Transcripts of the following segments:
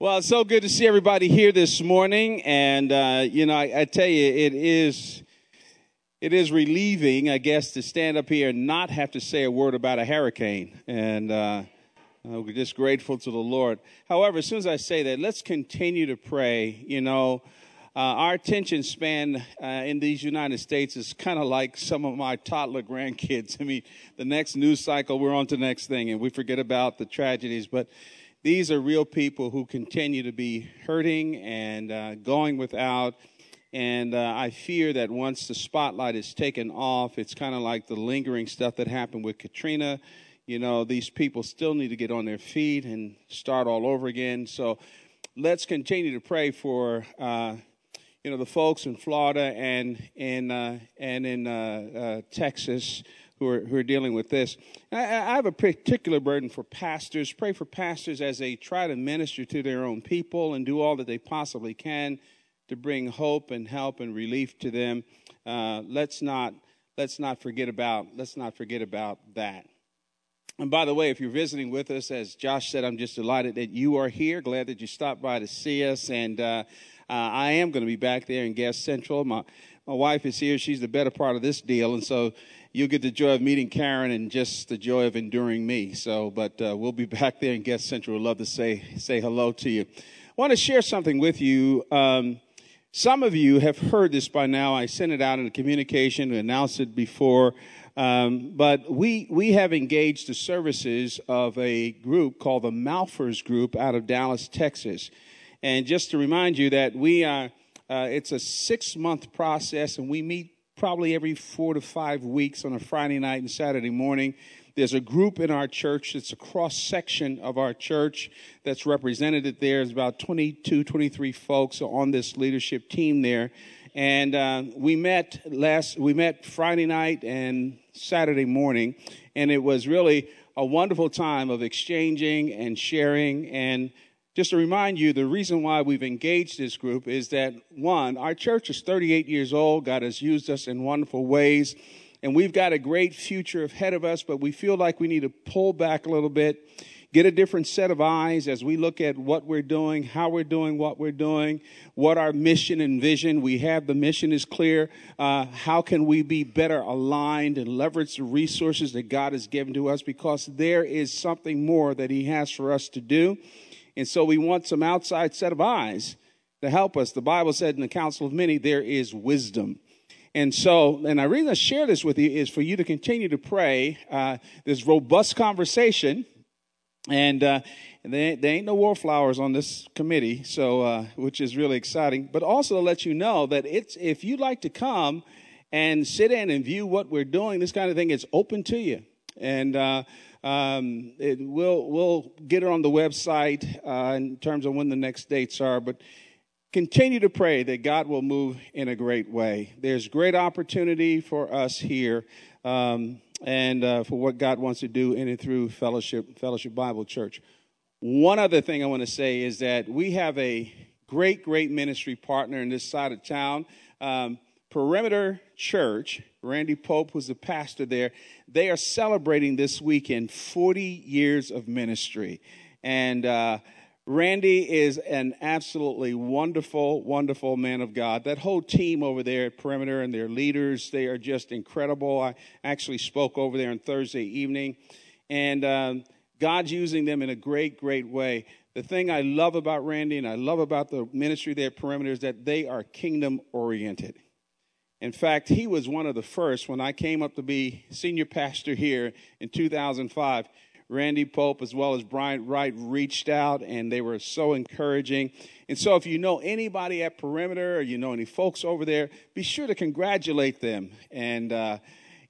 Well, it's so good to see everybody here this morning, and uh, you know, I, I, tell you, it is it is relieving, I guess, to stand up here and not have to say a word about a hurricane, and uh, we're just grateful to the Lord. However, as soon as I say that, let's continue to pray. You know, uh, our attention span uh, in these United States is kind of like some of my toddler grandkids. I mean, the next news cycle, we're on to the next thing, and we forget about the tragedies, but these are real people who continue to be hurting and uh, going without. And uh, I fear that once the spotlight is taken off, it's kind of like the lingering stuff that happened with Katrina. You know, these people still need to get on their feet and start all over again. So let's continue to pray for. Uh, you know the folks in Florida and in uh, and in uh, uh, Texas who are, who are dealing with this. I, I have a particular burden for pastors. Pray for pastors as they try to minister to their own people and do all that they possibly can to bring hope and help and relief to them. Uh, let's not let's not forget about let's not forget about that. And by the way, if you're visiting with us, as Josh said, I'm just delighted that you are here. Glad that you stopped by to see us. And uh, uh, I am going to be back there in Guest Central. My my wife is here. She's the better part of this deal, and so you'll get the joy of meeting Karen and just the joy of enduring me. So, but uh, we'll be back there in Guest Central. We'd love to say say hello to you. I want to share something with you. Um, some of you have heard this by now. I sent it out in a communication, announced it before. Um, but we we have engaged the services of a group called the Malphurs Group out of Dallas, Texas. And just to remind you that we are, uh, it's a six month process, and we meet probably every four to five weeks on a Friday night and Saturday morning. There's a group in our church that's a cross section of our church that's represented there. There's about 22, 23 folks on this leadership team there. And uh, we met last, we met Friday night and Saturday morning, and it was really a wonderful time of exchanging and sharing and just to remind you, the reason why we've engaged this group is that one, our church is 38 years old. God has used us in wonderful ways, and we've got a great future ahead of us, but we feel like we need to pull back a little bit, get a different set of eyes as we look at what we're doing, how we're doing what we're doing, what our mission and vision. We have the mission is clear. Uh, how can we be better aligned and leverage the resources that God has given to us? Because there is something more that He has for us to do. And so we want some outside set of eyes to help us. The Bible said in the counsel of Many, there is wisdom. And so, and I I share this with you is for you to continue to pray uh, this robust conversation. And uh, there, there, ain't no wallflowers on this committee, so uh, which is really exciting. But also to let you know that it's if you'd like to come and sit in and view what we're doing, this kind of thing, it's open to you. And uh, um, it, we'll, we'll get it on the website uh, in terms of when the next dates are, but continue to pray that God will move in a great way. There's great opportunity for us here um, and uh, for what God wants to do in and through Fellowship, Fellowship Bible Church. One other thing I want to say is that we have a great, great ministry partner in this side of town. Um, Perimeter Church, Randy Pope was the pastor there. They are celebrating this weekend 40 years of ministry. And uh, Randy is an absolutely wonderful, wonderful man of God. That whole team over there at Perimeter and their leaders, they are just incredible. I actually spoke over there on Thursday evening. And uh, God's using them in a great, great way. The thing I love about Randy and I love about the ministry there at Perimeter is that they are kingdom oriented. In fact, he was one of the first when I came up to be senior pastor here in 2005. Randy Pope as well as Bryant Wright reached out and they were so encouraging. And so, if you know anybody at Perimeter or you know any folks over there, be sure to congratulate them. And, uh,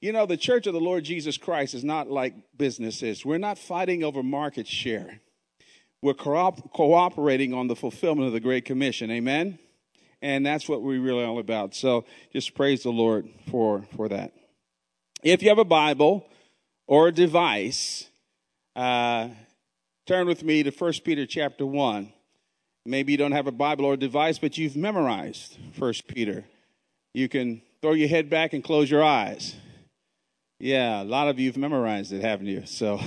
you know, the Church of the Lord Jesus Christ is not like businesses. We're not fighting over market share, we're co- cooperating on the fulfillment of the Great Commission. Amen? And that's what we're really all about. So just praise the Lord for, for that. If you have a Bible or a device, uh, turn with me to 1 Peter chapter 1. Maybe you don't have a Bible or a device, but you've memorized 1 Peter. You can throw your head back and close your eyes. Yeah, a lot of you have memorized it, haven't you? So,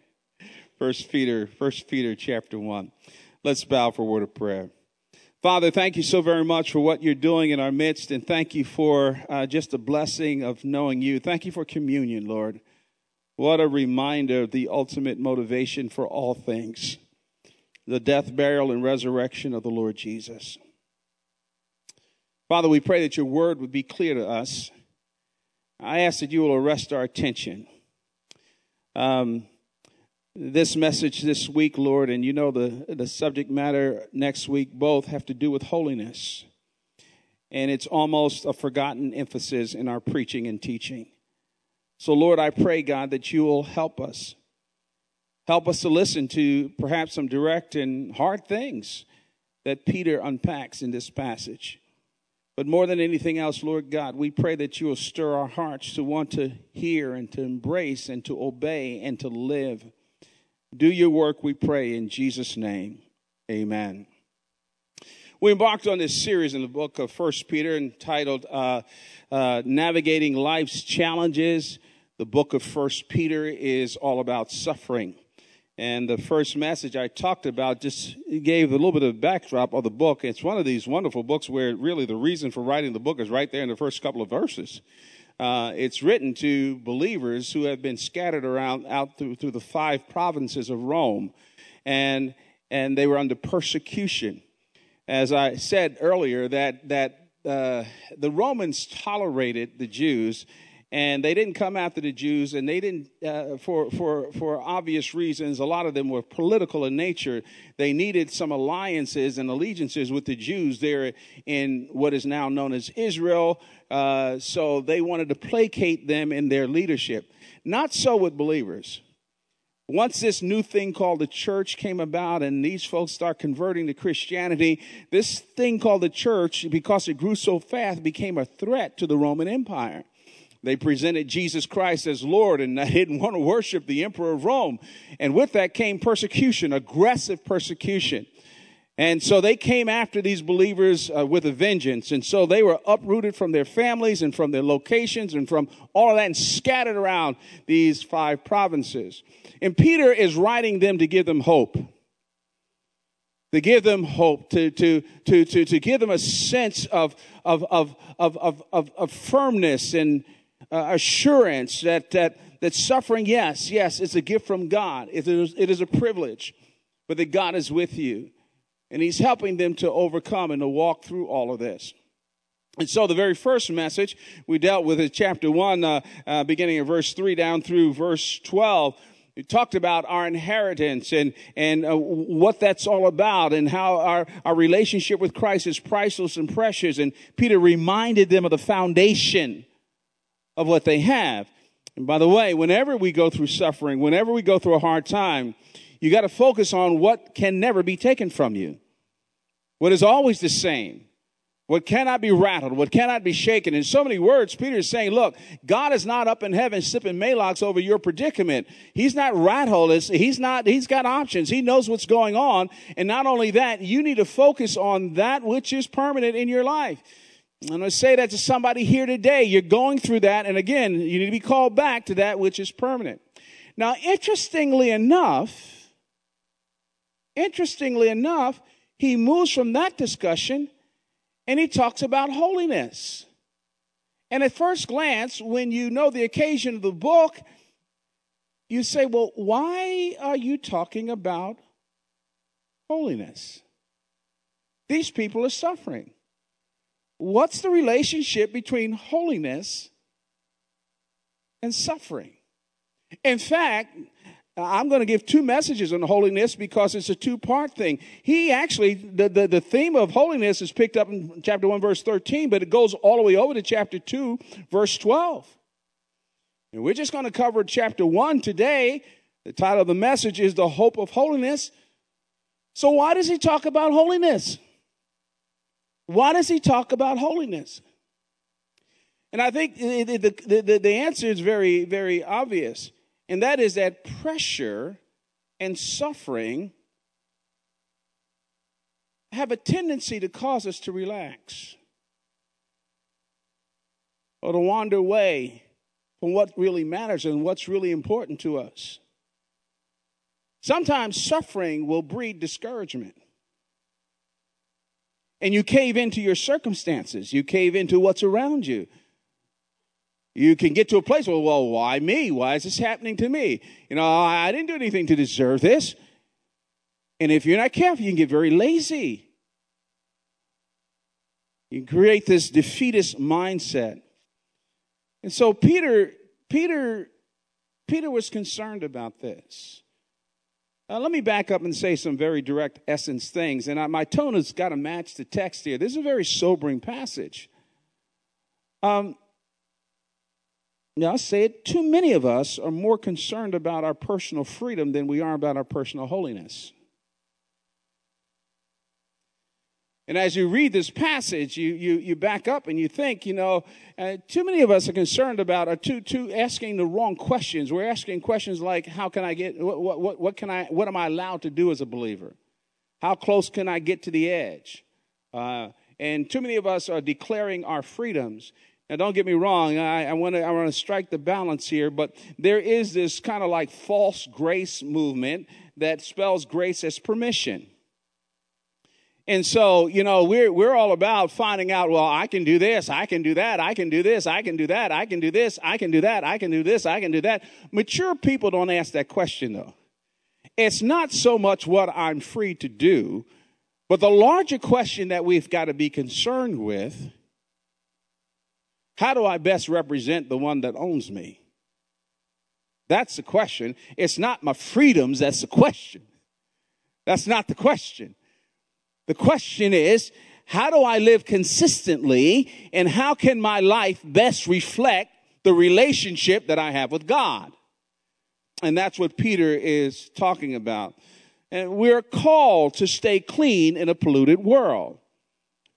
First Peter, First Peter chapter one. Let's bow for a word of prayer. Father, thank you so very much for what you're doing in our midst, and thank you for uh, just the blessing of knowing you. Thank you for communion, Lord. What a reminder of the ultimate motivation for all things the death, burial, and resurrection of the Lord Jesus. Father, we pray that your word would be clear to us. I ask that you will arrest our attention. Um, this message this week, Lord, and you know the, the subject matter next week, both have to do with holiness. And it's almost a forgotten emphasis in our preaching and teaching. So, Lord, I pray, God, that you will help us Help us to listen to perhaps some direct and hard things that Peter unpacks in this passage. But more than anything else, Lord God, we pray that you will stir our hearts to want to hear and to embrace and to obey and to live. Do your work, we pray, in Jesus' name. Amen. We embarked on this series in the book of First Peter entitled uh, uh, Navigating Life's Challenges. The book of First Peter is all about suffering. And the first message I talked about just gave a little bit of backdrop of the book. It's one of these wonderful books where really the reason for writing the book is right there in the first couple of verses. Uh, it's written to believers who have been scattered around out through, through the five provinces of Rome, and and they were under persecution. As I said earlier, that that uh, the Romans tolerated the Jews and they didn't come after the Jews, and they didn't uh, for for for obvious reasons. A lot of them were political in nature. They needed some alliances and allegiances with the Jews there in what is now known as Israel. Uh, so they wanted to placate them in their leadership. Not so with believers. Once this new thing called the church came about and these folks start converting to Christianity, this thing called the church, because it grew so fast, became a threat to the Roman Empire. They presented Jesus Christ as Lord and they didn't want to worship the emperor of Rome. And with that came persecution, aggressive persecution. And so they came after these believers uh, with a vengeance. And so they were uprooted from their families and from their locations and from all of that and scattered around these five provinces. And Peter is writing them to give them hope. To give them hope, to, to, to, to, to give them a sense of, of, of, of, of, of, of firmness and, uh, assurance that, that, that suffering, yes, yes, it's a gift from God. It is, it is a privilege, but that God is with you. And He's helping them to overcome and to walk through all of this. And so the very first message we dealt with is chapter 1, uh, uh, beginning of verse 3 down through verse 12. We talked about our inheritance and, and uh, what that's all about and how our, our relationship with Christ is priceless and precious. And Peter reminded them of the foundation of what they have. And by the way, whenever we go through suffering, whenever we go through a hard time, you got to focus on what can never be taken from you. What is always the same. What cannot be rattled, what cannot be shaken. In so many words, Peter is saying, look, God is not up in heaven sipping Maalox over your predicament. He's not rattled. He's not, he's got options. He knows what's going on. And not only that, you need to focus on that which is permanent in your life. I'm going to say that to somebody here today. You're going through that, and again, you need to be called back to that which is permanent. Now, interestingly enough, interestingly enough, he moves from that discussion and he talks about holiness. And at first glance, when you know the occasion of the book, you say, well, why are you talking about holiness? These people are suffering. What's the relationship between holiness and suffering? In fact, I'm going to give two messages on holiness because it's a two part thing. He actually, the, the, the, theme of holiness is picked up in chapter 1, verse 13, but it goes all the way over to chapter 2, verse 12. And we're just going to cover chapter 1 today. The title of the message is The Hope of Holiness. So, why does he talk about holiness? Why does he talk about holiness? And I think the, the, the, the, answer is very, very obvious. And that is that pressure and suffering have a tendency to cause us to relax or to wander away from what really matters and what's really important to us. Sometimes suffering will breed discouragement. And you cave into your circumstances, you cave into what's around you. You can get to a place where, well, why me? Why is this happening to me? You know, I didn't do anything to deserve this. And if you're not careful, you can get very lazy. You can create this defeatist mindset. And so Peter, Peter, Peter was concerned about this. Uh, let me back up and say some very direct essence things. And I, my tone has got to match the text here. This is a very sobering passage. Um, now, I'll say it too many of us are more concerned about our personal freedom than we are about our personal holiness. And as you read this passage, you, you, you back up and you think, you know, uh, too many of us are concerned about, are too, too asking the wrong questions. We're asking questions like, how can I get, what, what, what can I, what am I allowed to do as a believer? How close can I get to the edge? Uh, and too many of us are declaring our freedoms. Now, don't get me wrong. I, I want to I want to strike the balance here, but there is this kind of like false grace movement that spells grace as permission. And so, you know, we're, we're all about finding out, well, I can do this, I can do that, I can do this, I can do that, I can do this, I can do that, I can do this, I can do that. Mature people don't ask that question though. It's not so much what I'm free to do, but the larger question that we've got to be concerned with how do I best represent the one that owns me? That's the question. It's not my freedoms, that's the question. That's not the question. The question is, how do I live consistently and how can my life best reflect the relationship that I have with God? And that's what Peter is talking about. And we're called to stay clean in a polluted world.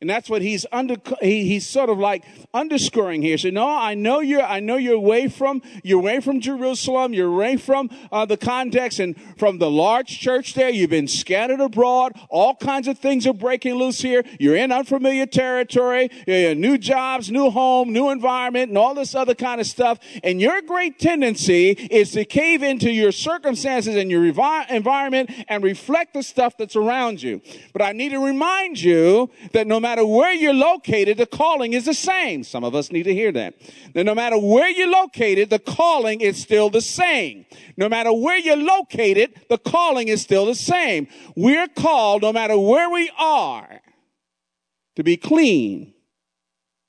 And that's what he's under, he, he's sort of like underscoring here. So no, I know you're, I know you're away from, you're away from Jerusalem. You're away from uh, the context and from the large church there. You've been scattered abroad. All kinds of things are breaking loose here. You're in unfamiliar territory. New jobs, new home, new environment, and all this other kind of stuff. And your great tendency is to cave into your circumstances and your environment and reflect the stuff that's around you. But I need to remind you that no matter matter where you're located, the calling is the same. Some of us need to hear that. That no matter where you're located, the calling is still the same. No matter where you're located, the calling is still the same. We're called, no matter where we are, to be clean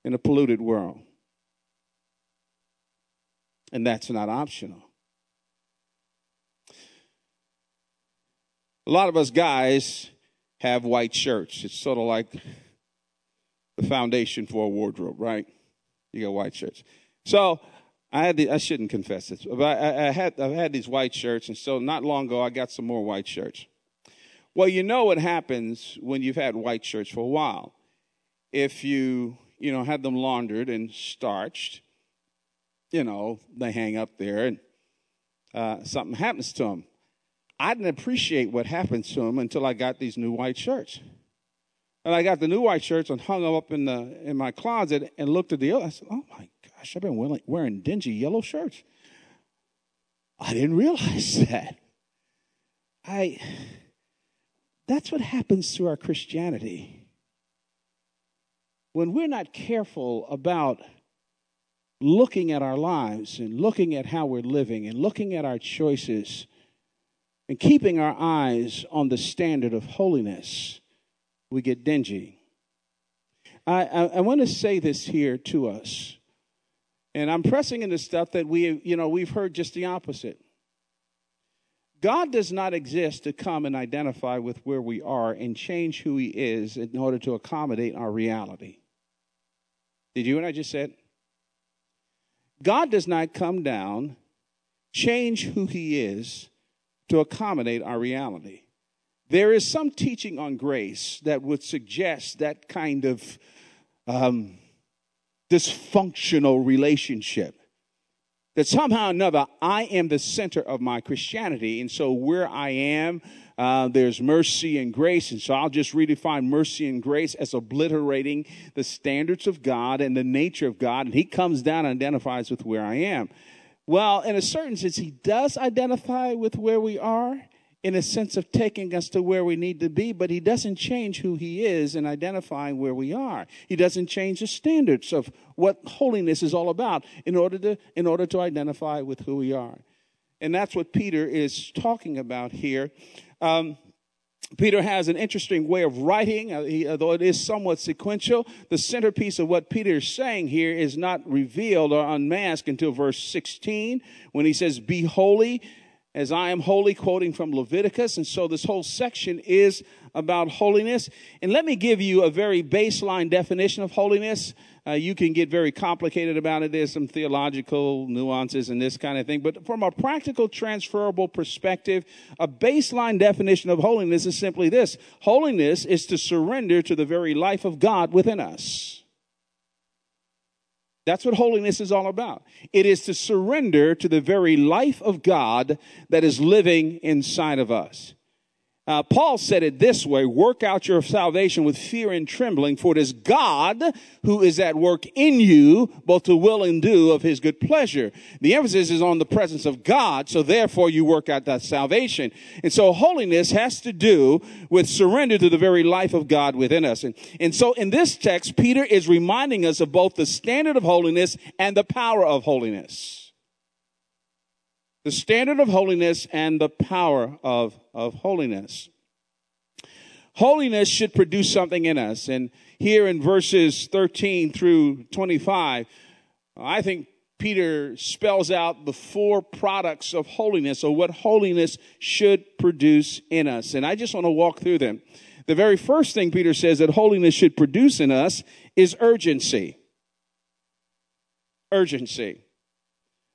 in a polluted world. And that's not optional. A lot of us guys have white shirts. It's sort of like the foundation for a wardrobe, right? You got white shirts. So I had the, I shouldn't confess this, but I, I had I've had these white shirts, and so not long ago I got some more white shirts. Well, you know what happens when you've had white shirts for a while. If you you know had them laundered and starched, you know they hang up there, and uh, something happens to them. I didn't appreciate what happened to them until I got these new white shirts. And I got the new white shirts and hung them up in the in my closet and looked at the other. I said, "Oh my gosh, I've been wearing, wearing dingy yellow shirts. I didn't realize that. I. That's what happens to our Christianity. When we're not careful about looking at our lives and looking at how we're living and looking at our choices and keeping our eyes on the standard of holiness we get dingy. I, I, I want to say this here to us. And I'm pressing into stuff that we, you know, we've heard just the opposite. God does not exist to come and identify with where we are and change who He is in order to accommodate our reality. Did you what I just said? God does not come down, change who He is to accommodate our reality. There is some teaching on grace that would suggest that kind of um, dysfunctional relationship. That somehow or another, I am the center of my Christianity. And so where I am, uh, there's mercy and grace. And so I'll just redefine mercy and grace as obliterating the standards of God and the nature of God. And He comes down and identifies with where I am. Well, in a certain sense, He does identify with where we are in a sense of taking us to where we need to be, but he doesn't change who he is in identifying where we are. He doesn't change the standards of what holiness is all about in order to, in order to identify with who we are. And that's what Peter is talking about here. Um, Peter has an interesting way of writing, uh, he, although it is somewhat sequential. The centerpiece of what Peter is saying here is not revealed or unmasked until verse 16 when he says, Be holy as I am holy, quoting from Leviticus. And so this whole section is about holiness. And let me give you a very baseline definition of holiness. Uh, you can get very complicated about it. There's some theological nuances and this kind of thing. But from a practical, transferable perspective, a baseline definition of holiness is simply this. Holiness is to surrender to the very life of God within us. That's what holiness is all about. It is to surrender to the very life of God that is living inside of us. Uh, Paul said it this way work out your salvation with fear and trembling, for it is God who is at work in you, both to will and do of his good pleasure. The emphasis is on the presence of God, so therefore you work out that salvation. And so holiness has to do with surrender to the very life of God within us. And, and so in this text, Peter is reminding us of both the standard of holiness and the power of holiness the standard of holiness and the power of, of holiness. Holiness should produce something in us. And here in verses 13 through 25, I think Peter spells out the four products of holiness or what holiness should produce in us. And I just want to walk through them. The very first thing Peter says that holiness should produce in us is urgency. Urgency.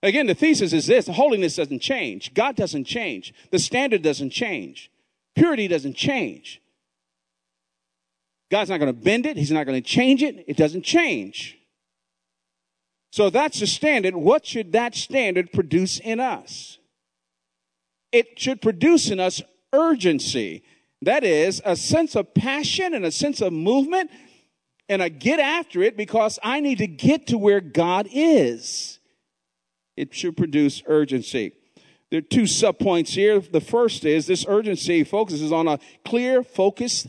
Again, the thesis is this holiness doesn't change. God doesn't change. The standard doesn't change. Purity doesn't change. God's not going to bend it. He's not going to change it. It doesn't change. So that's the standard. What should that standard produce in us? It should produce in us urgency. That is, a sense of passion and a sense of movement and a get after it because I need to get to where God is it should produce urgency. There are two subpoints here. The first is this urgency focuses on a clear, focused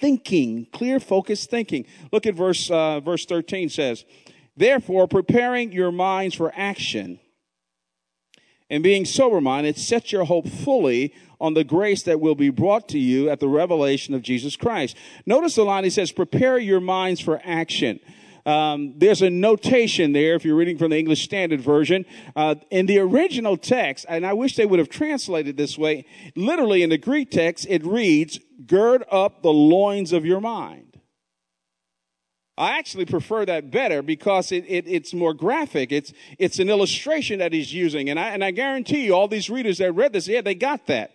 thinking. Clear, focused thinking. Look at verse uh, verse thirteen says, "Therefore, preparing your minds for action." and being sober minded, set your hope fully on the grace that will be brought to you at the revelation of Jesus Christ. Notice the line he says, prepare your minds for action. Um, there's a notation there if you're reading from the English Standard Version. Uh, in the original text, and I wish they would have translated this way, literally in the Greek text, it reads, Gird up the loins of your mind. I actually prefer that better because it, it, it's more graphic. It's, it's an illustration that he's using. And I, and I guarantee you, all these readers that read this, yeah, they got that.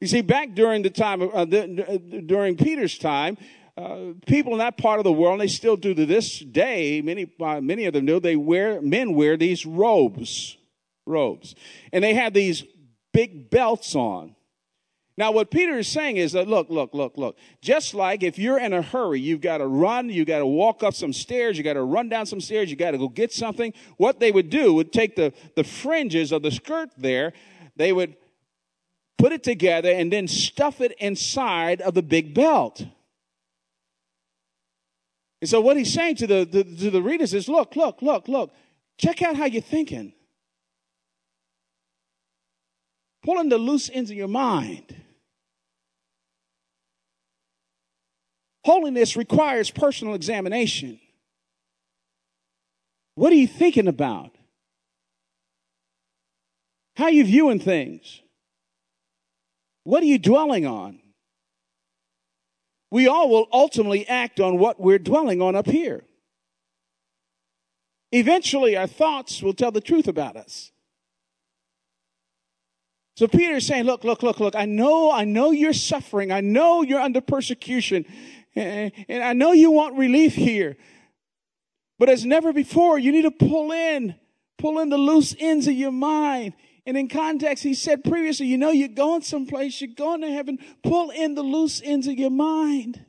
You see, back during the time, of, uh, the, during Peter's time, uh, people in that part of the world, and they still do to this day, many, uh, many of them do, they wear, men wear these robes, robes. And they have these big belts on. Now, what Peter is saying is that, look, look, look, look. Just like if you're in a hurry, you've got to run, you've got to walk up some stairs, you've got to run down some stairs, you've got to go get something. What they would do would take the, the fringes of the skirt there, they would put it together and then stuff it inside of the big belt. And so what he's saying to the, the, to the readers is, look, look, look, look. Check out how you're thinking. Pulling the loose ends of your mind. Holiness requires personal examination. What are you thinking about? How are you viewing things? What are you dwelling on? We all will ultimately act on what we're dwelling on up here. Eventually, our thoughts will tell the truth about us. So Peter is saying, look, look, look, look, I know, I know you're suffering. I know you're under persecution. Eh, and I know you want relief here. But as never before, you need to pull in, pull in the loose ends of your mind and in context, he said previously, you know, you're going someplace, you're going to heaven, pull in the loose ends of your mind.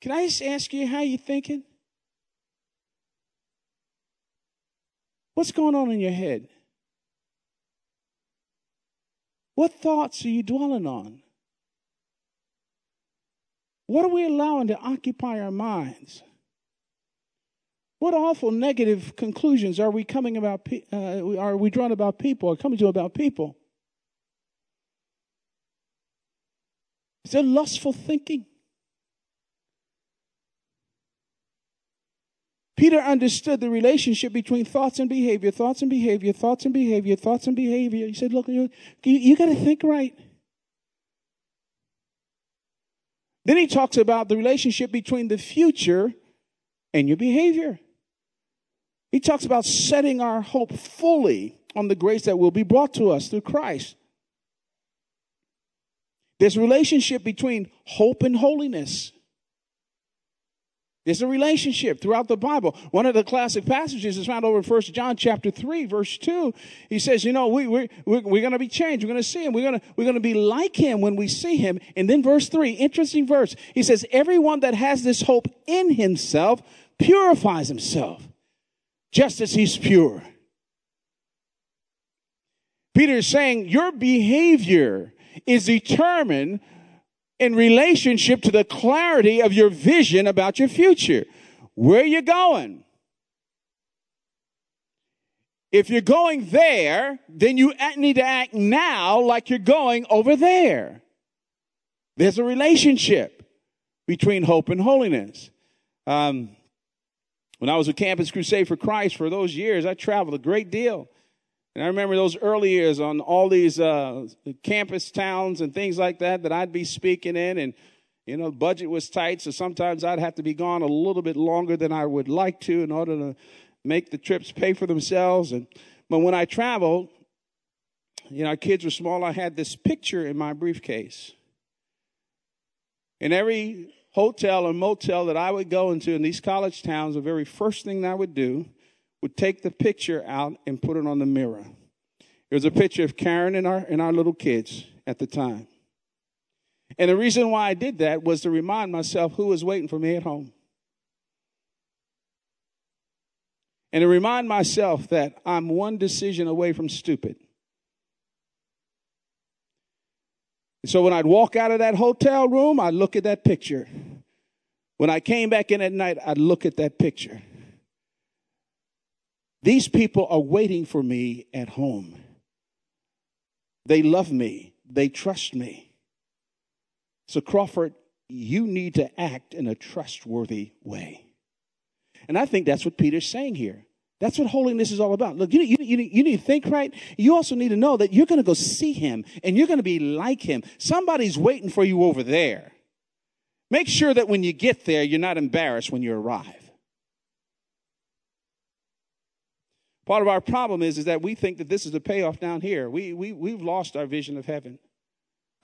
Can I just ask you how you're thinking? What's going on in your head? What thoughts are you dwelling on? What are we allowing to occupy our minds? What awful negative conclusions are we coming about? Uh, are we drawn about people or coming to about people? Is there lustful thinking? Peter understood the relationship between thoughts and behavior, thoughts and behavior, thoughts and behavior, thoughts and behavior. He said, Look, you, you got to think right. Then he talks about the relationship between the future and your behavior. He talks about setting our hope fully on the grace that will be brought to us through Christ. There's a relationship between hope and holiness. There's a relationship throughout the Bible. One of the classic passages is found over in 1 John chapter 3, verse 2. He says, you know, we, we, we're, we're going to be changed. We're going to see him. We're going to, we're going to be like him when we see him. And then verse 3, interesting verse. He says, everyone that has this hope in himself purifies himself just as he's pure. Peter is saying your behavior is determined in relationship to the clarity of your vision about your future. Where are you going? If you're going there, then you need to act now like you're going over there. There's a relationship between hope and holiness. Um, when I was with Campus Crusade for Christ for those years, I traveled a great deal. And I remember those early years on all these uh, campus towns and things like that that I'd be speaking in, and you know, the budget was tight, so sometimes I'd have to be gone a little bit longer than I would like to in order to make the trips pay for themselves. And but when I traveled, you know, our kids were small. I had this picture in my briefcase, and every hotel or motel that I would go into in these college towns, the very first thing I would do would take the picture out and put it on the mirror. It was a picture of Karen and our, and our little kids at the time. And the reason why I did that was to remind myself who was waiting for me at home. And to remind myself that I'm one decision away from stupid. So when I'd walk out of that hotel room, I'd look at that picture. When I came back in at night, I'd look at that picture. These people are waiting for me at home. They love me. They trust me. So, Crawford, you need to act in a trustworthy way. And I think that's what Peter's saying here. That's what holiness is all about. Look, you, you, you, you need to think right. You also need to know that you're going to go see him and you're going to be like him. Somebody's waiting for you over there. Make sure that when you get there, you're not embarrassed when you arrive. Part of our problem is, is that we think that this is the payoff down here. We, we, we've lost our vision of heaven.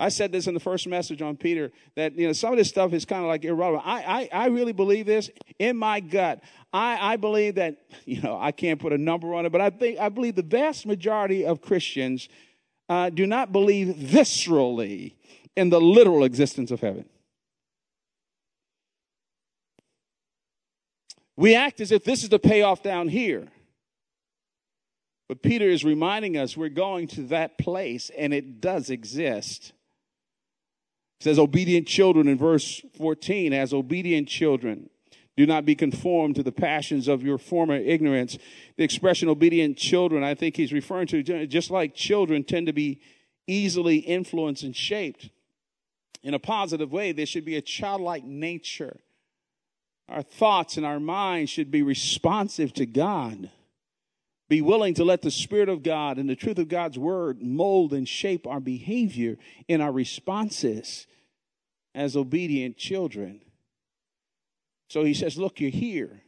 I said this in the first message on Peter that you know some of this stuff is kind of like irrelevant. I, I, I really believe this in my gut. I, I believe that you know I can't put a number on it, but I think I believe the vast majority of Christians uh, do not believe viscerally in the literal existence of heaven. We act as if this is the payoff down here. But Peter is reminding us we're going to that place and it does exist. Says, obedient children in verse 14, as obedient children, do not be conformed to the passions of your former ignorance. The expression obedient children, I think he's referring to just like children tend to be easily influenced and shaped in a positive way. There should be a childlike nature. Our thoughts and our minds should be responsive to God. Be willing to let the Spirit of God and the truth of God's Word mold and shape our behavior in our responses as obedient children. So he says, Look, you're here.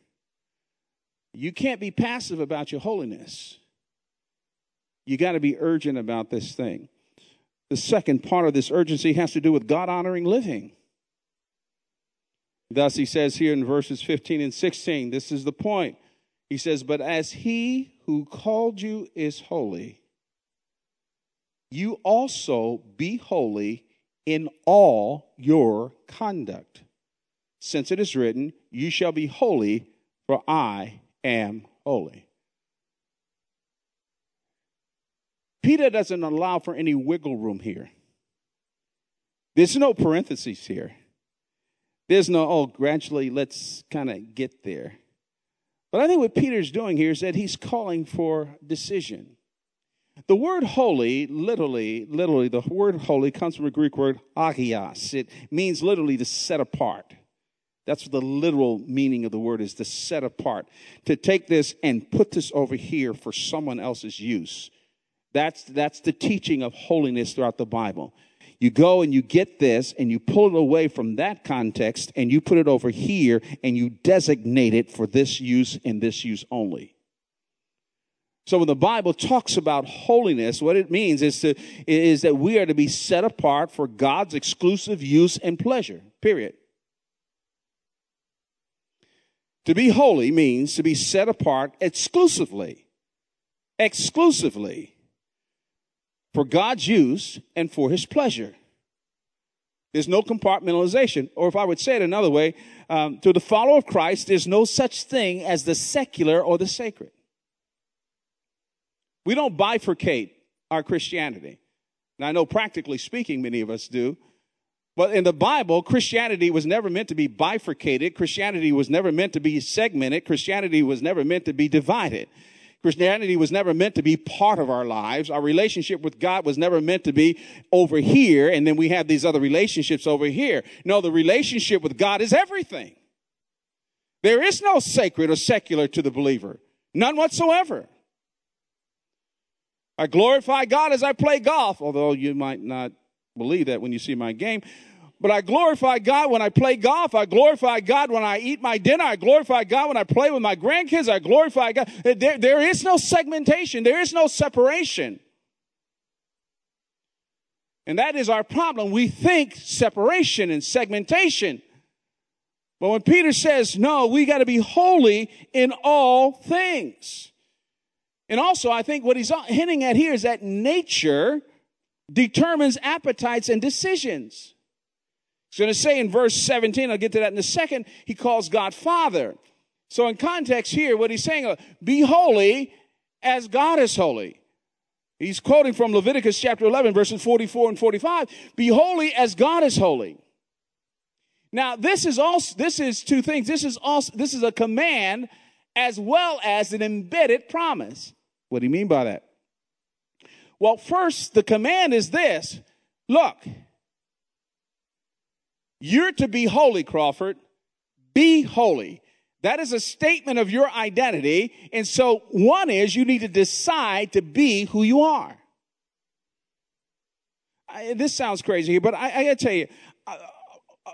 You can't be passive about your holiness. You got to be urgent about this thing. The second part of this urgency has to do with God honoring living. Thus, he says here in verses 15 and 16, this is the point. He says, But as he who called you is holy, you also be holy in all your conduct. Since it is written, You shall be holy, for I am holy. Peter doesn't allow for any wiggle room here. There's no parentheses here. There's no, oh, gradually let's kind of get there. But I think what Peter's doing here is that he's calling for decision. The word holy, literally, literally, the word holy comes from a Greek word agios. It means literally to set apart. That's the literal meaning of the word is to set apart. To take this and put this over here for someone else's use. That's, that's the teaching of holiness throughout the Bible. You go and you get this and you pull it away from that context and you put it over here and you designate it for this use and this use only. So when the Bible talks about holiness, what it means is to, is that we are to be set apart for God's exclusive use and pleasure. Period. To be holy means to be set apart exclusively. Exclusively for God's use and for his pleasure. There's no compartmentalization. Or if I would say it another way, um, to the follower of Christ, there's no such thing as the secular or the sacred. We don't bifurcate our Christianity. Now, I know practically speaking, many of us do. But in the Bible, Christianity was never meant to be bifurcated. Christianity was never meant to be segmented. Christianity was never meant to be divided. Christianity was never meant to be part of our lives. Our relationship with God was never meant to be over here, and then we have these other relationships over here. No, the relationship with God is everything. There is no sacred or secular to the believer. None whatsoever. I glorify God as I play golf, although you might not believe that when you see my game. But I glorify God when I play golf. I glorify God when I eat my dinner. I glorify God when I play with my grandkids. I glorify God. There, there is no segmentation. There is no separation. And that is our problem. We think separation and segmentation. But when Peter says, no, we got to be holy in all things. And also, I think what he's hinting at here is that nature determines appetites and decisions. To say in verse 17, I'll get to that in a second, he calls God Father. So in context here, what he's saying, uh, be holy as God is holy. He's quoting from Leviticus chapter 11, verses 44 and 45. Be holy as God is holy. Now, this is also, this is two things. This is also, this is a command as well as an embedded promise. What do you mean by that? Well, first, the command is this. Look, you're to be holy, Crawford. Be holy. That is a statement of your identity. And so one is you need to decide to be who you are. I, this sounds crazy, but I, I gotta tell you,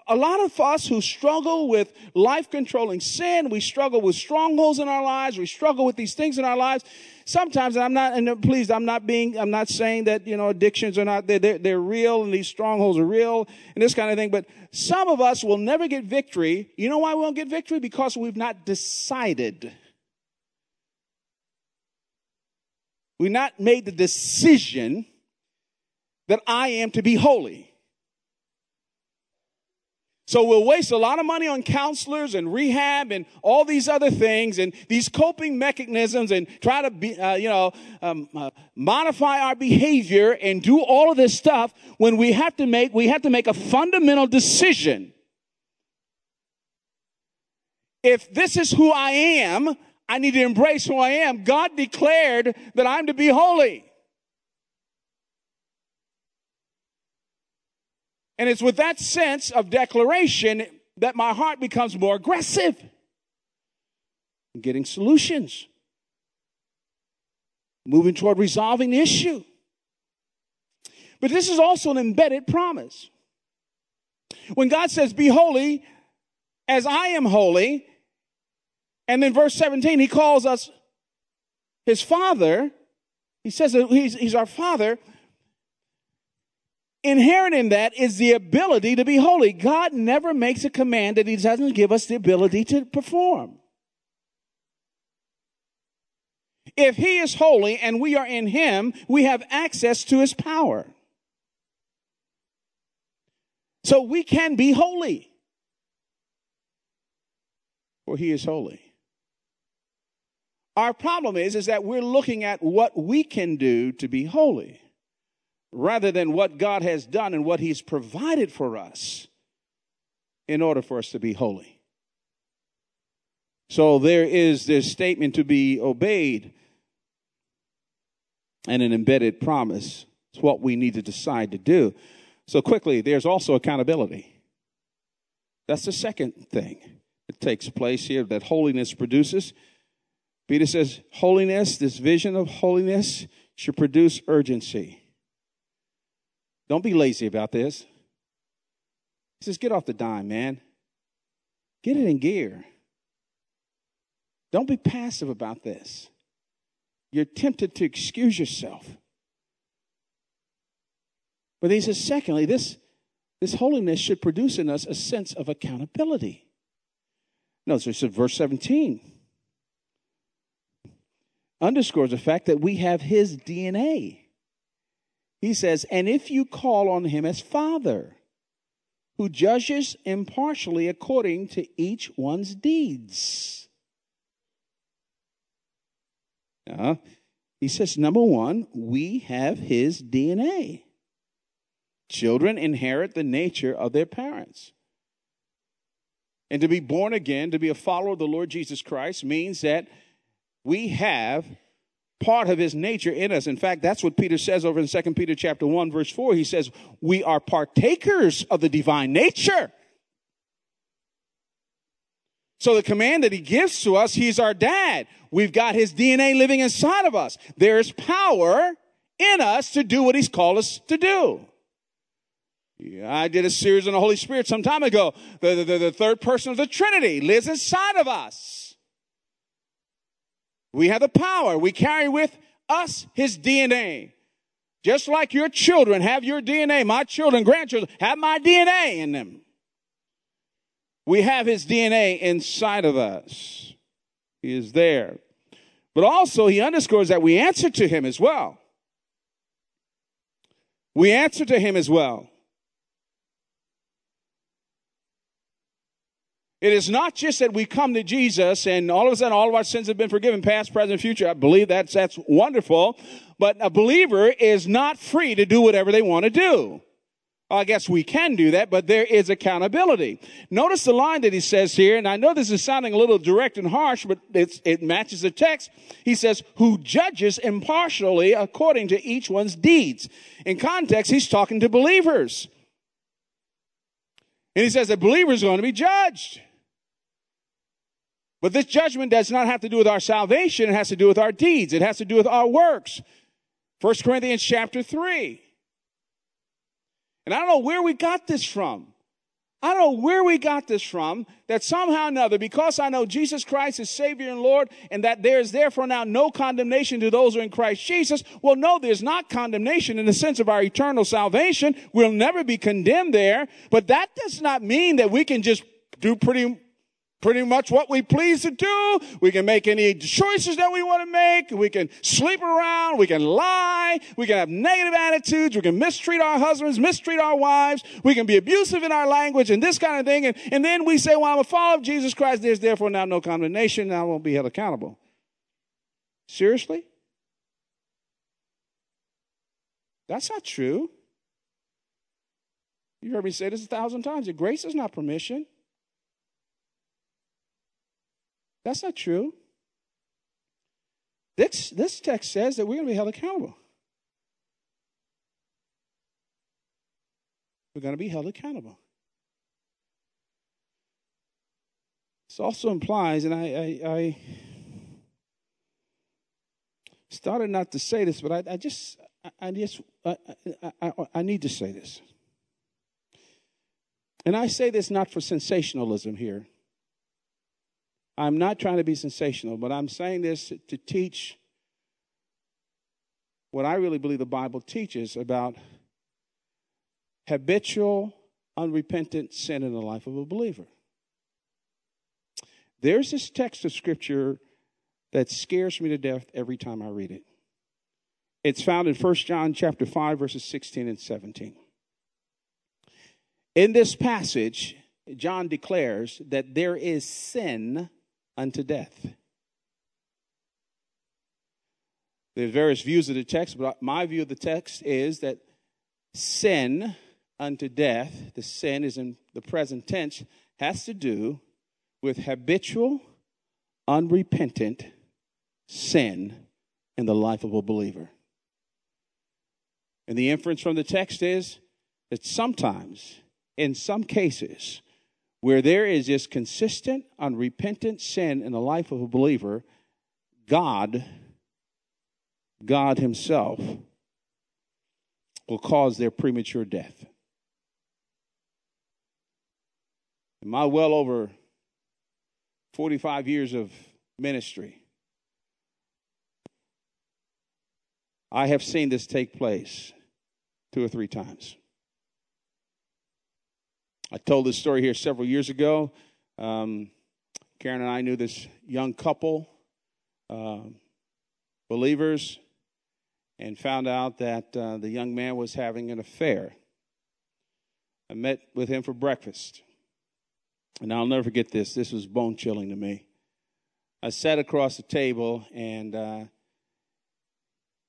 a lot of us who struggle with life controlling sin, we struggle with strongholds in our lives, we struggle with these things in our lives. Sometimes, I'm not, and uh, please, I'm not being, I'm not saying that, you know, addictions are not, they're, they're, they're real and these strongholds are real and this kind of thing, but some of us will never get victory. You know why we won't get victory? Because we've not decided. We've not made the decision that I am to be holy. So we'll waste a lot of money on counselors and rehab and all these other things and these coping mechanisms and try to be, uh, you know, um, uh, modify our behavior and do all of this stuff when we have to make, we have to make a fundamental decision. If this is who I am, I need to embrace who I am. God declared that I'm to be holy. And it's with that sense of declaration that my heart becomes more aggressive in getting solutions, moving toward resolving the issue. But this is also an embedded promise. When God says, Be holy as I am holy, and then verse 17, he calls us his father. He says that he's, he's our father inherent in that is the ability to be holy. God never makes a command that He doesn't give us the ability to perform. If He is holy and we are in Him, we have access to His power. So we can be holy. For He is holy. Our problem is, is that we're looking at what we can do to be holy rather than what God has done and what He's provided for us in order for us to be holy. So there is this statement to be obeyed and an embedded promise. It's what we need to decide to do. So quickly, there's also accountability. That's the second thing that takes place here that holiness produces. Peter says, holiness, this vision of holiness should produce urgency. Don't be lazy about this. He says, get off the dime, man. Get it in gear. Don't be passive about this. You're tempted to excuse yourself. But he says, secondly, this, this holiness should produce in us a sense of accountability. Notice it says verse 17 underscores the fact that we have his DNA. He says, and if you call on him as Father, who judges impartially according to each one's deeds. Uh, he says, number one, we have his DNA. Children inherit the nature of their parents. And to be born again, to be a follower of the Lord Jesus Christ, means that we have part of his nature in us. In fact, that's what Peter says over in 2 Peter chapter 1 verse 4. He says, "We are partakers of the divine nature." So the command that he gives to us, he's our dad. We've got his DNA living inside of us. There's power in us to do what he's called us to do. Yeah, I did a series on the Holy Spirit some time ago. The, the, the third person of the Trinity lives inside of us. We have the power. We carry with us his DNA. Just like your children have your DNA, my children, grandchildren have my DNA in them. We have his DNA inside of us. He is there. But also, he underscores that we answer to him as well. We answer to him as well. It is not just that we come to Jesus and all of a sudden all of our sins have been forgiven, past, present, future. I believe that's, that's wonderful. But a believer is not free to do whatever they want to do. I guess we can do that, but there is accountability. Notice the line that he says here, and I know this is sounding a little direct and harsh, but it matches the text. He says, who judges impartially according to each one's deeds. In context, he's talking to believers. And he says that believers are going to be judged. But this judgment does not have to do with our salvation. It has to do with our deeds. It has to do with our works. 1 Corinthians chapter 3. And I don't know where we got this from. I don't know where we got this from that somehow or another, because I know Jesus Christ is Savior and Lord, and that there is therefore now no condemnation to those who are in Christ Jesus. Well, no, there's not condemnation in the sense of our eternal salvation. We'll never be condemned there. But that does not mean that we can just do pretty pretty much what we please to do. We can make any choices that we want to make. We can sleep around. We can lie. We can have negative attitudes. We can mistreat our husbands, mistreat our wives. We can be abusive in our language and this kind of thing. And, and then we say, well, I'm a follower of Jesus Christ. There's therefore now no condemnation. I won't be held accountable. Seriously? That's not true. You've heard me say this a thousand times. Your grace is not permission. That's not true. This, this text says that we're going to be held accountable. We're going to be held accountable. This also implies, and I, I, I started not to say this, but I, I just, I, just, I, I, I need to say this. And I say this not for sensationalism here. I'm not trying to be sensational, but I'm saying this to teach what I really believe the Bible teaches about habitual, unrepentant sin in the life of a believer. There's this text of scripture that scares me to death every time I read it. It's found in 1 John chapter 5 verses 16 and 17. In this passage, John declares that there is sin unto death. There's various views of the text, but my view of the text is that sin unto death, the sin is in the present tense, has to do with habitual, unrepentant sin in the life of a believer. And the inference from the text is that sometimes, in some cases, where there is this consistent, unrepentant sin in the life of a believer, God, God Himself, will cause their premature death. In my well over 45 years of ministry, I have seen this take place two or three times. I told this story here several years ago. Um, Karen and I knew this young couple, uh, believers, and found out that uh, the young man was having an affair. I met with him for breakfast. And I'll never forget this. This was bone chilling to me. I sat across the table and uh,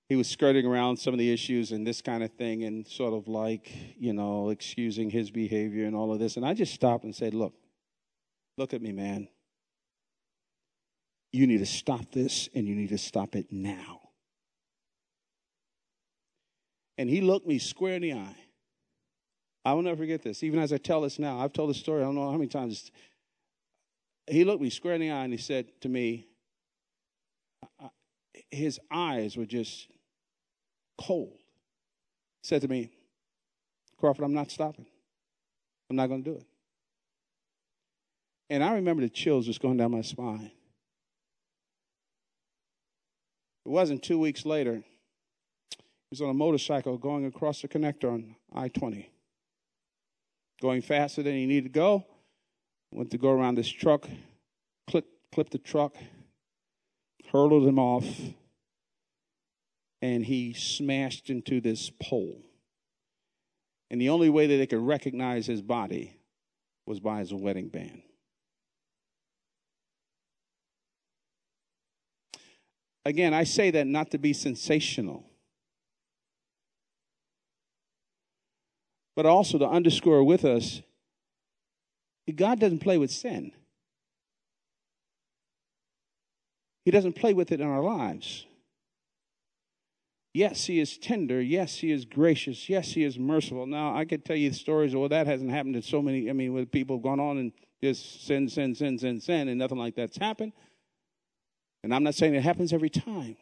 he was skirting around some of the issues and this kind of thing and sort of like, you know, excusing his behavior and all of this. And I just stopped and said, Look, look at me, man. You need to stop this and you need to stop it now. And he looked me square in the eye. I will never forget this. Even as I tell this now, I've told this story, I don't know how many times. He looked me square in the eye and he said to me, his eyes were just cold. He said to me, Crawford, I'm not stopping. I'm not going to do it. And I remember the chills just going down my spine. It wasn't two weeks later. He was on a motorcycle going across the connector on I 20, going faster than he needed to go. Went to go around this truck, clip, clipped the truck, hurled him off, and he smashed into this pole. And the only way that they could recognize his body was by his wedding band. Again, I say that not to be sensational, but also to underscore with us that God doesn't play with sin. He doesn't play with it in our lives. Yes, he is tender. Yes, he is gracious. Yes, he is merciful. Now, I could tell you stories, well, that hasn't happened to so many, I mean, with people gone on and just sin, sin, sin, sin, sin, and nothing like that's happened. And I'm not saying it happens every time.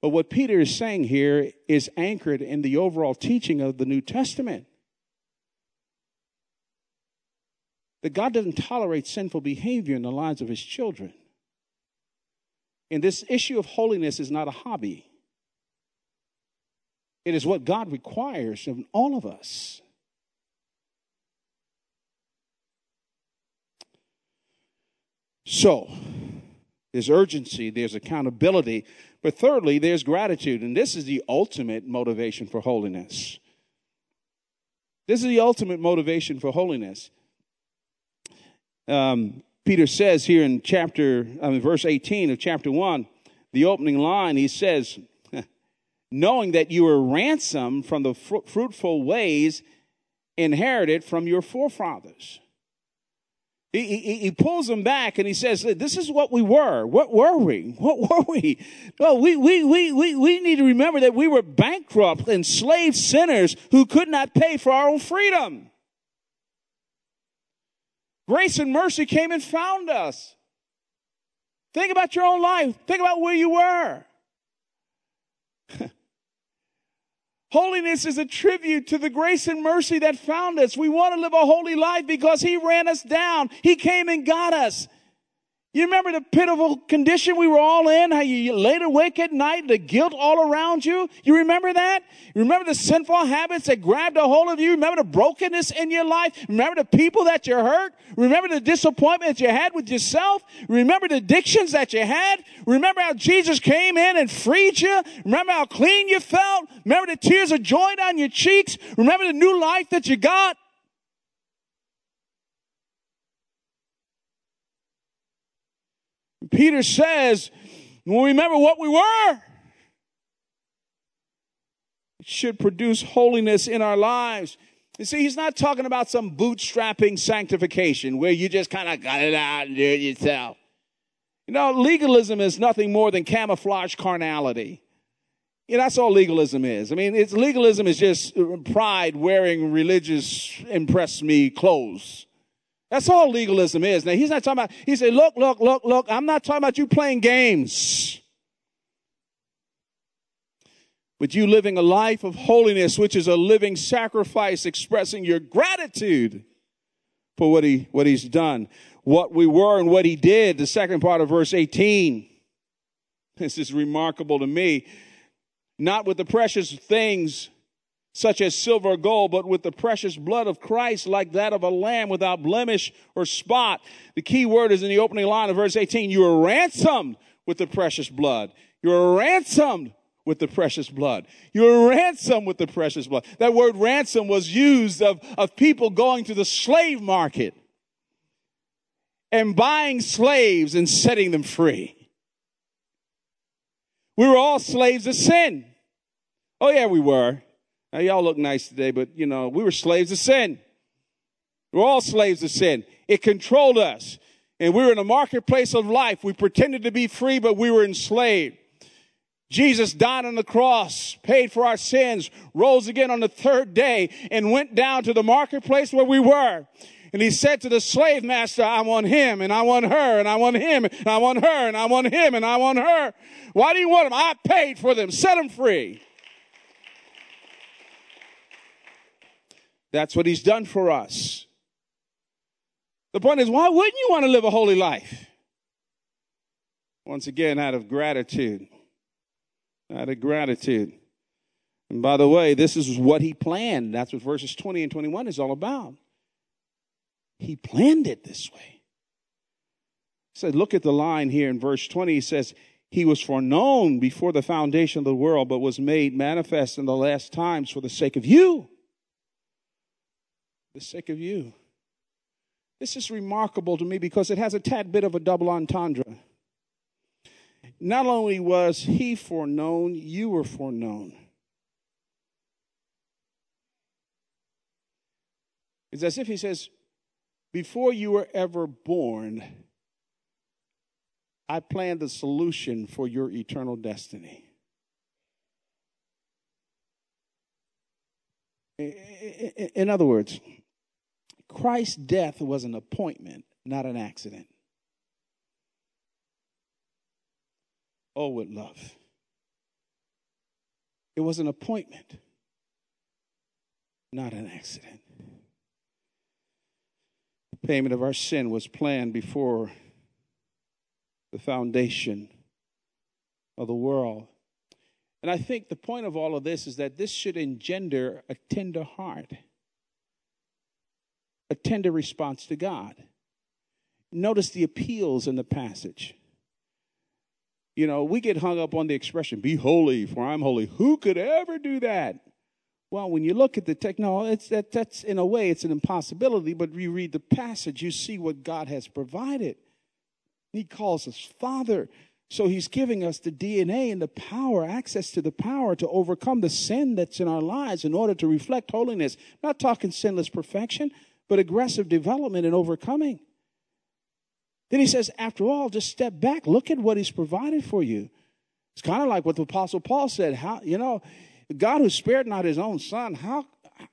But what Peter is saying here is anchored in the overall teaching of the New Testament. That God doesn't tolerate sinful behavior in the lives of his children. And this issue of holiness is not a hobby. It is what God requires of all of us. So, there's urgency, there's accountability, but thirdly, there's gratitude. And this is the ultimate motivation for holiness. This is the ultimate motivation for holiness. Um, Peter says here in chapter, I mean, verse 18 of chapter 1, the opening line, he says, knowing that you were ransomed from the fr- fruitful ways inherited from your forefathers. He, he, he, pulls them back and he says, This is what we were. What were we? What were we? Well, we, we, we, we, we need to remember that we were bankrupt, enslaved sinners who could not pay for our own freedom. Grace and mercy came and found us. Think about your own life. Think about where you were. Holiness is a tribute to the grace and mercy that found us. We want to live a holy life because He ran us down. He came and got us. You remember the pitiful condition we were all in? How you laid awake at night, the guilt all around you? You remember that? You remember the sinful habits that grabbed a hold of you? Remember the brokenness in your life? Remember the people that you hurt? Remember the disappointment that you had with yourself? Remember the addictions that you had? Remember how Jesus came in and freed you? Remember how clean you felt? Remember the tears of joy on your cheeks? Remember the new life that you got? Peter says, well, remember what we were. It should produce holiness in our lives. You see, he's not talking about some bootstrapping sanctification where you just kind of got it out and do it yourself. You know, legalism is nothing more than camouflage carnality. Know, that's all legalism is. I mean, it's legalism is just pride wearing religious impress me clothes. That's all legalism is. Now, he's not talking about, he said, look, look, look, look, I'm not talking about you playing games. But you living a life of holiness, which is a living sacrifice, expressing your gratitude for what he, what he's done, what we were and what he did. The second part of verse 18. This is remarkable to me. Not with the precious things such as silver or gold, but with the precious blood of Christ, like that of a lamb without blemish or spot. The key word is in the opening line of verse 18. You are ransomed with the precious blood. You are ransomed with the precious blood. You are ransomed with the precious blood. That word ransom was used of, of people going to the slave market and buying slaves and setting them free. We were all slaves of sin. Oh yeah, we were. Now, y'all look nice today, but you know, we were slaves of sin. We're all slaves of sin. It controlled us. And we were in a marketplace of life. We pretended to be free, but we were enslaved. Jesus died on the cross, paid for our sins, rose again on the third day, and went down to the marketplace where we were. And he said to the slave master, I want him, and I want her, and I want him, and I want her, and I want him, and I want her. Why do you want them? I paid for them. Set them free. That's what he's done for us. The point is, why wouldn't you want to live a holy life? Once again, out of gratitude. Out of gratitude. And by the way, this is what he planned. That's what verses 20 and 21 is all about. He planned it this way. So look at the line here in verse 20. He says, He was foreknown before the foundation of the world, but was made manifest in the last times for the sake of you the sake of you. This is remarkable to me because it has a tad bit of a double entendre. Not only was he foreknown, you were foreknown. It's as if he says, Before you were ever born, I planned the solution for your eternal destiny. In other words, Christ's death was an appointment, not an accident. Oh, with love. It was an appointment, not an accident. The payment of our sin was planned before the foundation of the world. And I think the point of all of this is that this should engender a tender heart a tender response to God. Notice the appeals in the passage. You know, we get hung up on the expression, be holy, for I'm holy. Who could ever do that? Well, when you look at the technology, that that's in a way it's an impossibility, but you read the passage, you see what God has provided. He calls us Father. So he's giving us the DNA and the power, access to the power to overcome the sin that's in our lives in order to reflect holiness. I'm not talking sinless perfection but aggressive development and overcoming. Then he says, after all, just step back. Look at what he's provided for you. It's kind of like what the Apostle Paul said. How, you know, God who spared not his own son, how,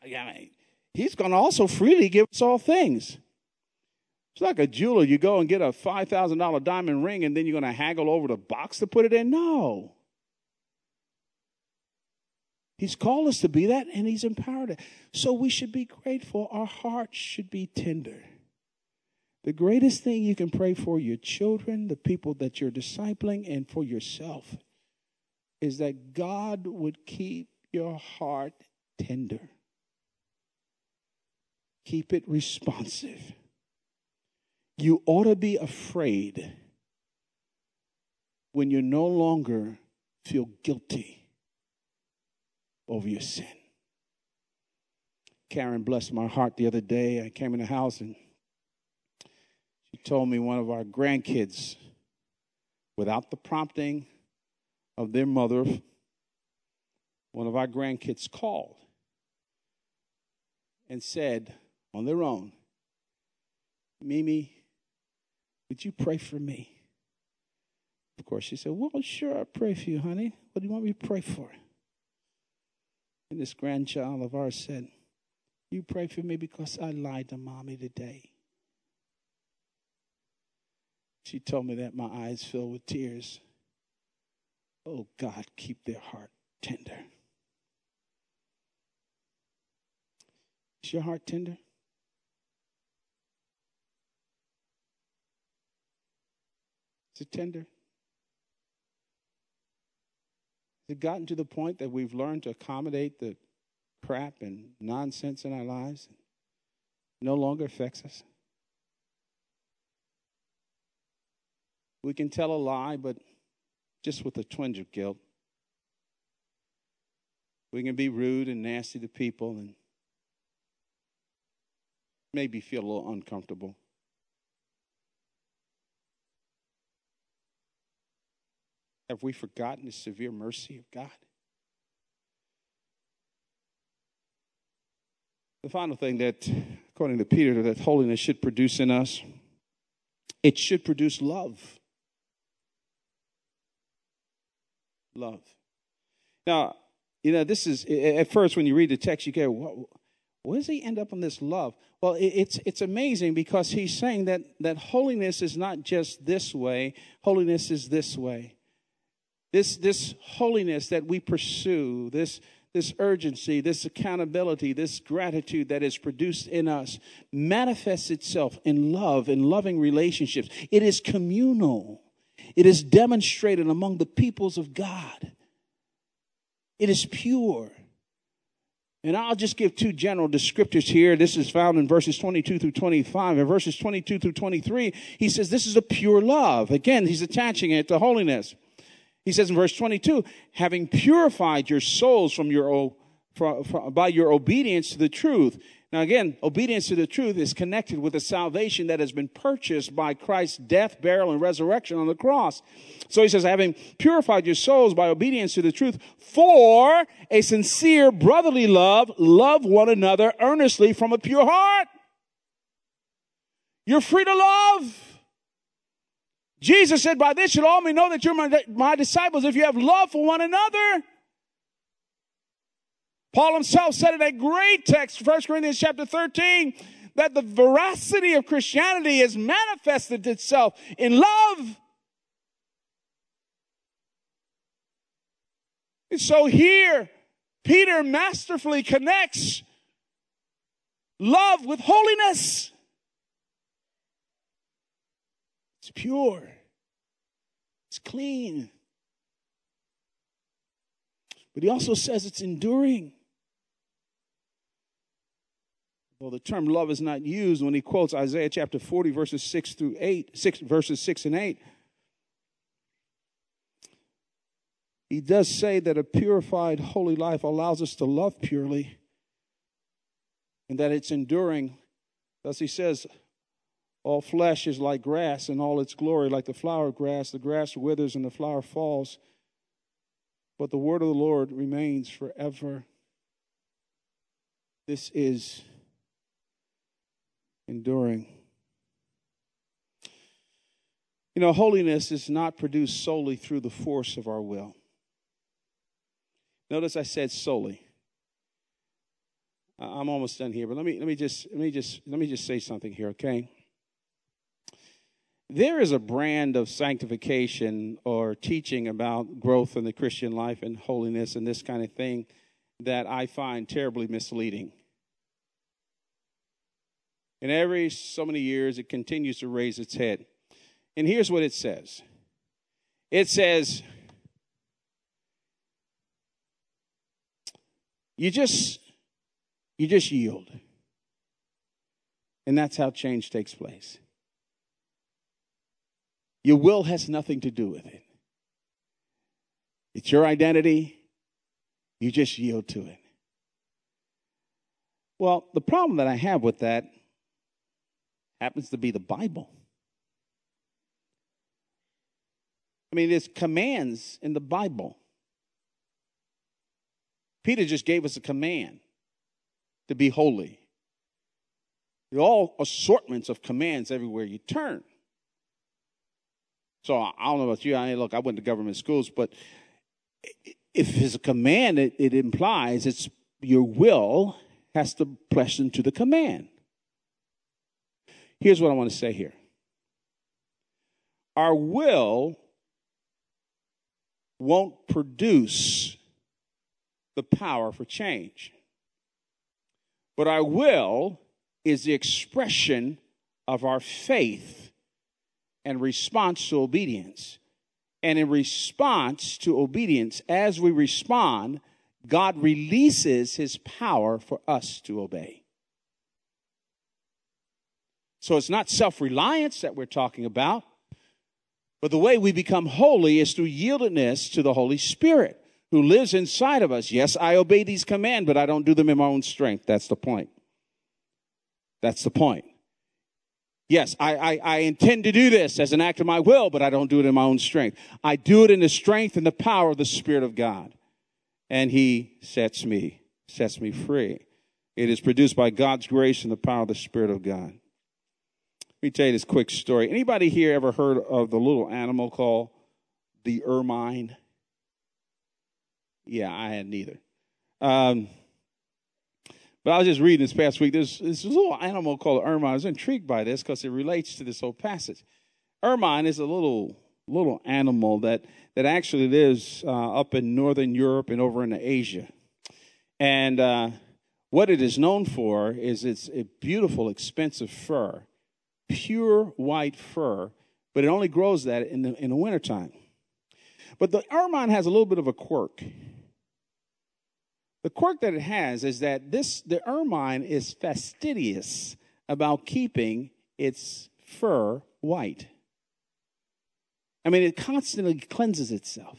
I mean, he's to also freely give us all things. It's like a jeweler. You go and get a $5,000 diamond ring and then you're to haggle over the box to put it in? No. He's called us to be that and He's empowered it. So we should be grateful. Our hearts should be tender. The greatest thing you can pray for your children, the people that you're discipling, and for yourself is that God would keep your heart tender. Keep it responsive. You ought to be afraid when you no longer feel guilty over your sin. Karen blessed my heart the other day. I came in the house and she told me one of our grandkids, without the prompting of their mother, one of our grandkids called and said on their own, Mimi, would you pray for me? Of course, she said, Well, sure, I'll pray for you, honey. What do you want me to pray for? And this grandchild of ours said, You pray for me because I lied to mommy today. She told me that my eyes filled with tears. Oh, God, keep their heart tender. Is your heart tender? Is it tender? Has it gotten to the point that we've learned to accommodate the crap and nonsense in our lives? No longer affects us? We can tell a lie, but just with a twinge of guilt. We can be rude and nasty to people and maybe feel a little uncomfortable. Have we forgotten the severe mercy of God? The final thing that, according to Peter, that holiness should produce in us, it should produce love. Love. Now, you know, this is, at first, when you read the text, you go, what, where does he end up on this love? Well, it's, it's amazing because he's saying that, that holiness is not just this way, holiness is this way. This, this holiness that we pursue, this, this urgency, this accountability, this gratitude that is produced in us manifests itself in love, in loving relationships. It is communal, it is demonstrated among the peoples of God. It is pure. And I'll just give two general descriptors here. This is found in verses 22 through 25. In verses 22 through 23, he says this is a pure love. Again, he's attaching it to holiness. He says in verse 22, having purified your souls from your, from, from, by your obedience to the truth. Now again, obedience to the truth is connected with the salvation that has been purchased by Christ's death, burial, and resurrection on the cross. So he says, having purified your souls by obedience to the truth for a sincere brotherly love, love one another earnestly from a pure heart. You're free to love. Jesus said, By this you'll all may know that you're my, my disciples if you have love for one another. Paul himself said in a great text, 1 Corinthians chapter 13, that the veracity of Christianity has manifested itself in love. And so here, Peter masterfully connects love with holiness. It's pure, it's clean. But he also says it's enduring. Well, the term love is not used when he quotes Isaiah chapter 40, verses 6 through 8, 6, verses 6 and 8. He does say that a purified, holy life allows us to love purely and that it's enduring. Thus, he says, all flesh is like grass, and all its glory like the flower of grass. The grass withers and the flower falls, but the word of the Lord remains forever. This is enduring. You know, holiness is not produced solely through the force of our will. Notice I said solely. I'm almost done here, but let me let me just let me just let me just say something here, okay? There is a brand of sanctification or teaching about growth in the Christian life and holiness and this kind of thing that I find terribly misleading. And every so many years, it continues to raise its head. And here's what it says it says, you just you just yield and that's how change takes place your will has nothing to do with it. It's your identity. You just yield to it. Well, the problem that I have with that happens to be the Bible. I mean, there's commands in the Bible. Peter just gave us a command to be holy. There are all assortments of commands everywhere you turn. So I don't know about you. I look, I went to government schools, but if it's a command, it, it implies it's your will has to press into the command. Here's what I want to say here. Our will won't produce the power for change. But our will is the expression of our faith and response to obedience. And in response to obedience, as we respond, God releases his power for us to obey. So it's not self reliance that we're talking about, but the way we become holy is through yieldedness to the Holy Spirit who lives inside of us. Yes, I obey these commands, but I don't do them in my own strength. That's the point. That's the point. Yes, I, I, I, intend to do this as an act of my will, but I don't do it in my own strength. I do it in the strength and the power of the Spirit of God. And He sets me, sets me free. It is produced by God's grace and the power of the Spirit of God. Let me tell you this quick story. Anybody here ever heard of the little animal called the ermine? Yeah, I had neither. Um, but I was just reading this past week. There's this little animal called ermine. I was intrigued by this because it relates to this whole passage. Ermine is a little little animal that that actually lives uh, up in northern Europe and over in Asia. And uh, what it is known for is it's a beautiful, expensive fur, pure white fur, but it only grows that in the in the wintertime. But the ermine has a little bit of a quirk. The quirk that it has is that this the ermine is fastidious about keeping its fur white. I mean, it constantly cleanses itself.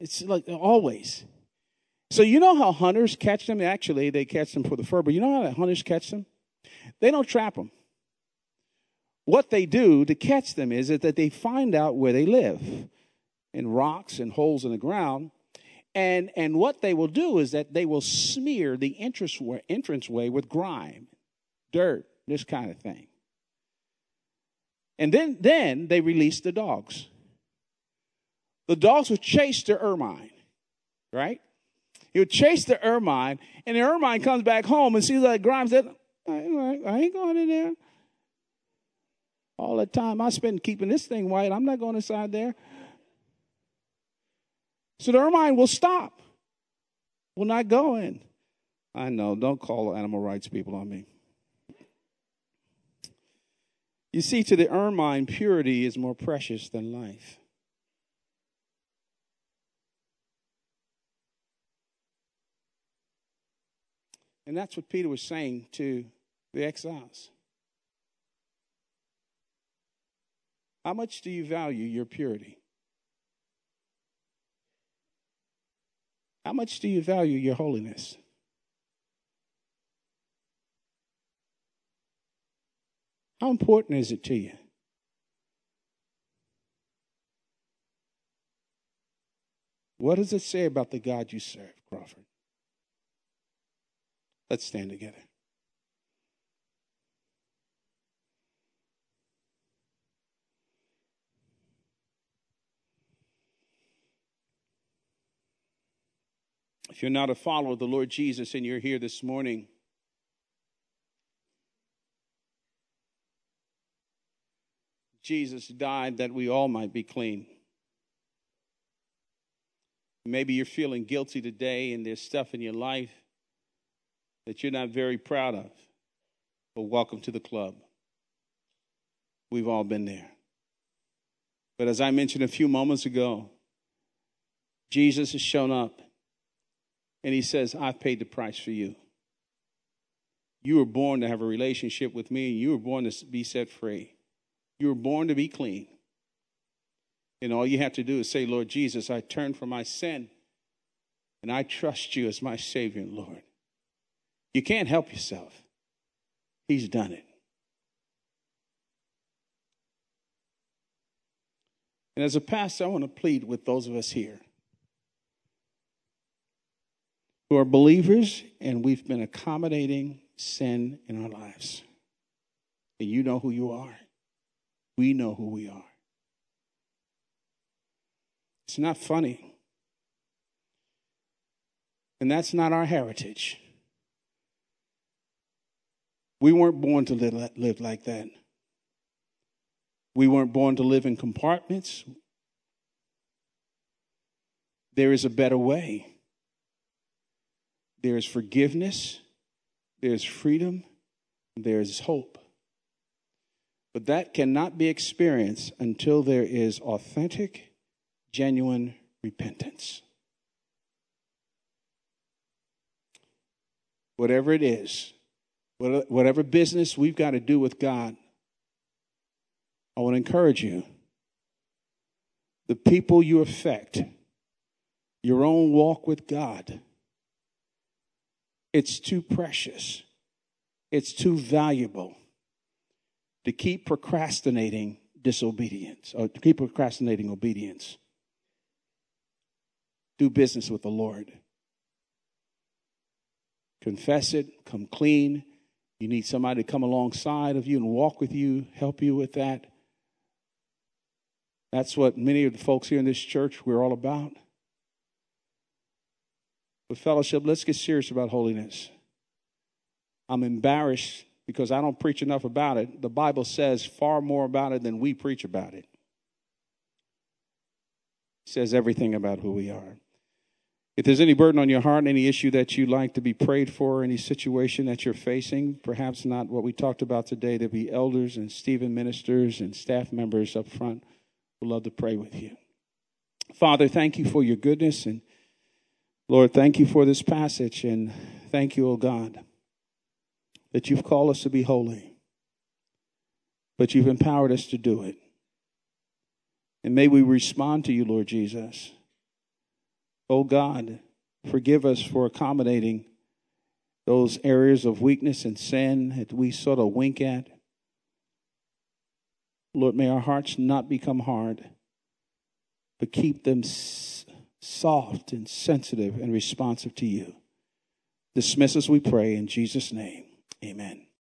It's like always. So you know how hunters catch them? Actually, they catch them for the fur, but you know how the hunters catch them? They don't trap them. What they do to catch them is that they find out where they live in rocks and holes in the ground and, and what they will do is that they will smear the entrance entranceway with grime, dirt, this kind of thing. And then, then they release the dogs. The dogs would chase the ermine, right? He would chase the ermine, and the ermine comes back home and sees that grime. Said, I ain't going in there. All the time I spend keeping this thing white, I'm not going inside there. So the ermine will stop, will not go in. I know, don't call animal rights people on me. You see, to the ermine, purity is more precious than life. And that's what Peter was saying to the exiles. How much do you value your purity? How much do you value your holiness? How important is it to you? What does it say about the God you serve, Crawford? Let's stand together. If you're not a follower of the Lord Jesus and you're here this morning, Jesus died that we all might be clean. Maybe you're feeling guilty today and there's stuff in your life that you're not very proud of. But welcome to the club. We've all been there. But as I mentioned a few moments ago, Jesus has shown up and he says, I've paid the price for you. You were born to have a relationship with me, and you were born to be set free. You were born to be clean. And all you have to do is say, Lord Jesus, I turn from my sin, and I trust you as my Savior and Lord. You can't help yourself. He's done it. And as a pastor, I want to plead with those of us here who are believers and we've been accommodating sin in our lives. And you know who you are. We know who we are. It's not funny. And that's not our heritage. We weren't born to live, like that. We weren't born to live in compartments. There is a better way. There is forgiveness, there is freedom, there is hope. But that cannot be experienced until there is authentic, genuine repentance. Whatever it is, whatever business we've got to do with God, I want to encourage you. The people you affect, your own walk with God, it's too precious, it's too valuable to keep procrastinating disobedience or to keep procrastinating obedience. Do business with the Lord. Confess it, come clean. You need somebody to come alongside of you and walk with you, help you with that. That's what many of the folks here in this church we're all about. But fellowship, let's get serious about holiness. I'm embarrassed because I don't preach enough about it. The Bible says far more about it than we preach about it. It says everything about who we are. If there's any burden on your heart, any issue that you'd like to be prayed for, any situation that you're facing, perhaps not what we talked about today, there'll be elders and Stephen ministers and staff members up front who love to pray with you. Father, thank you for your goodness and Lord, thank you for this passage and thank you, O oh God that you've called us to be holy, but you've empowered us to do it. And may we respond to you, Lord Jesus. Oh God, forgive us for accommodating those areas of weakness and sin that we sort of wink at. Lord, may our hearts not become hard, but keep them soft and sensitive and responsive to you. Dismiss us, we pray, in Jesus' name. Amen.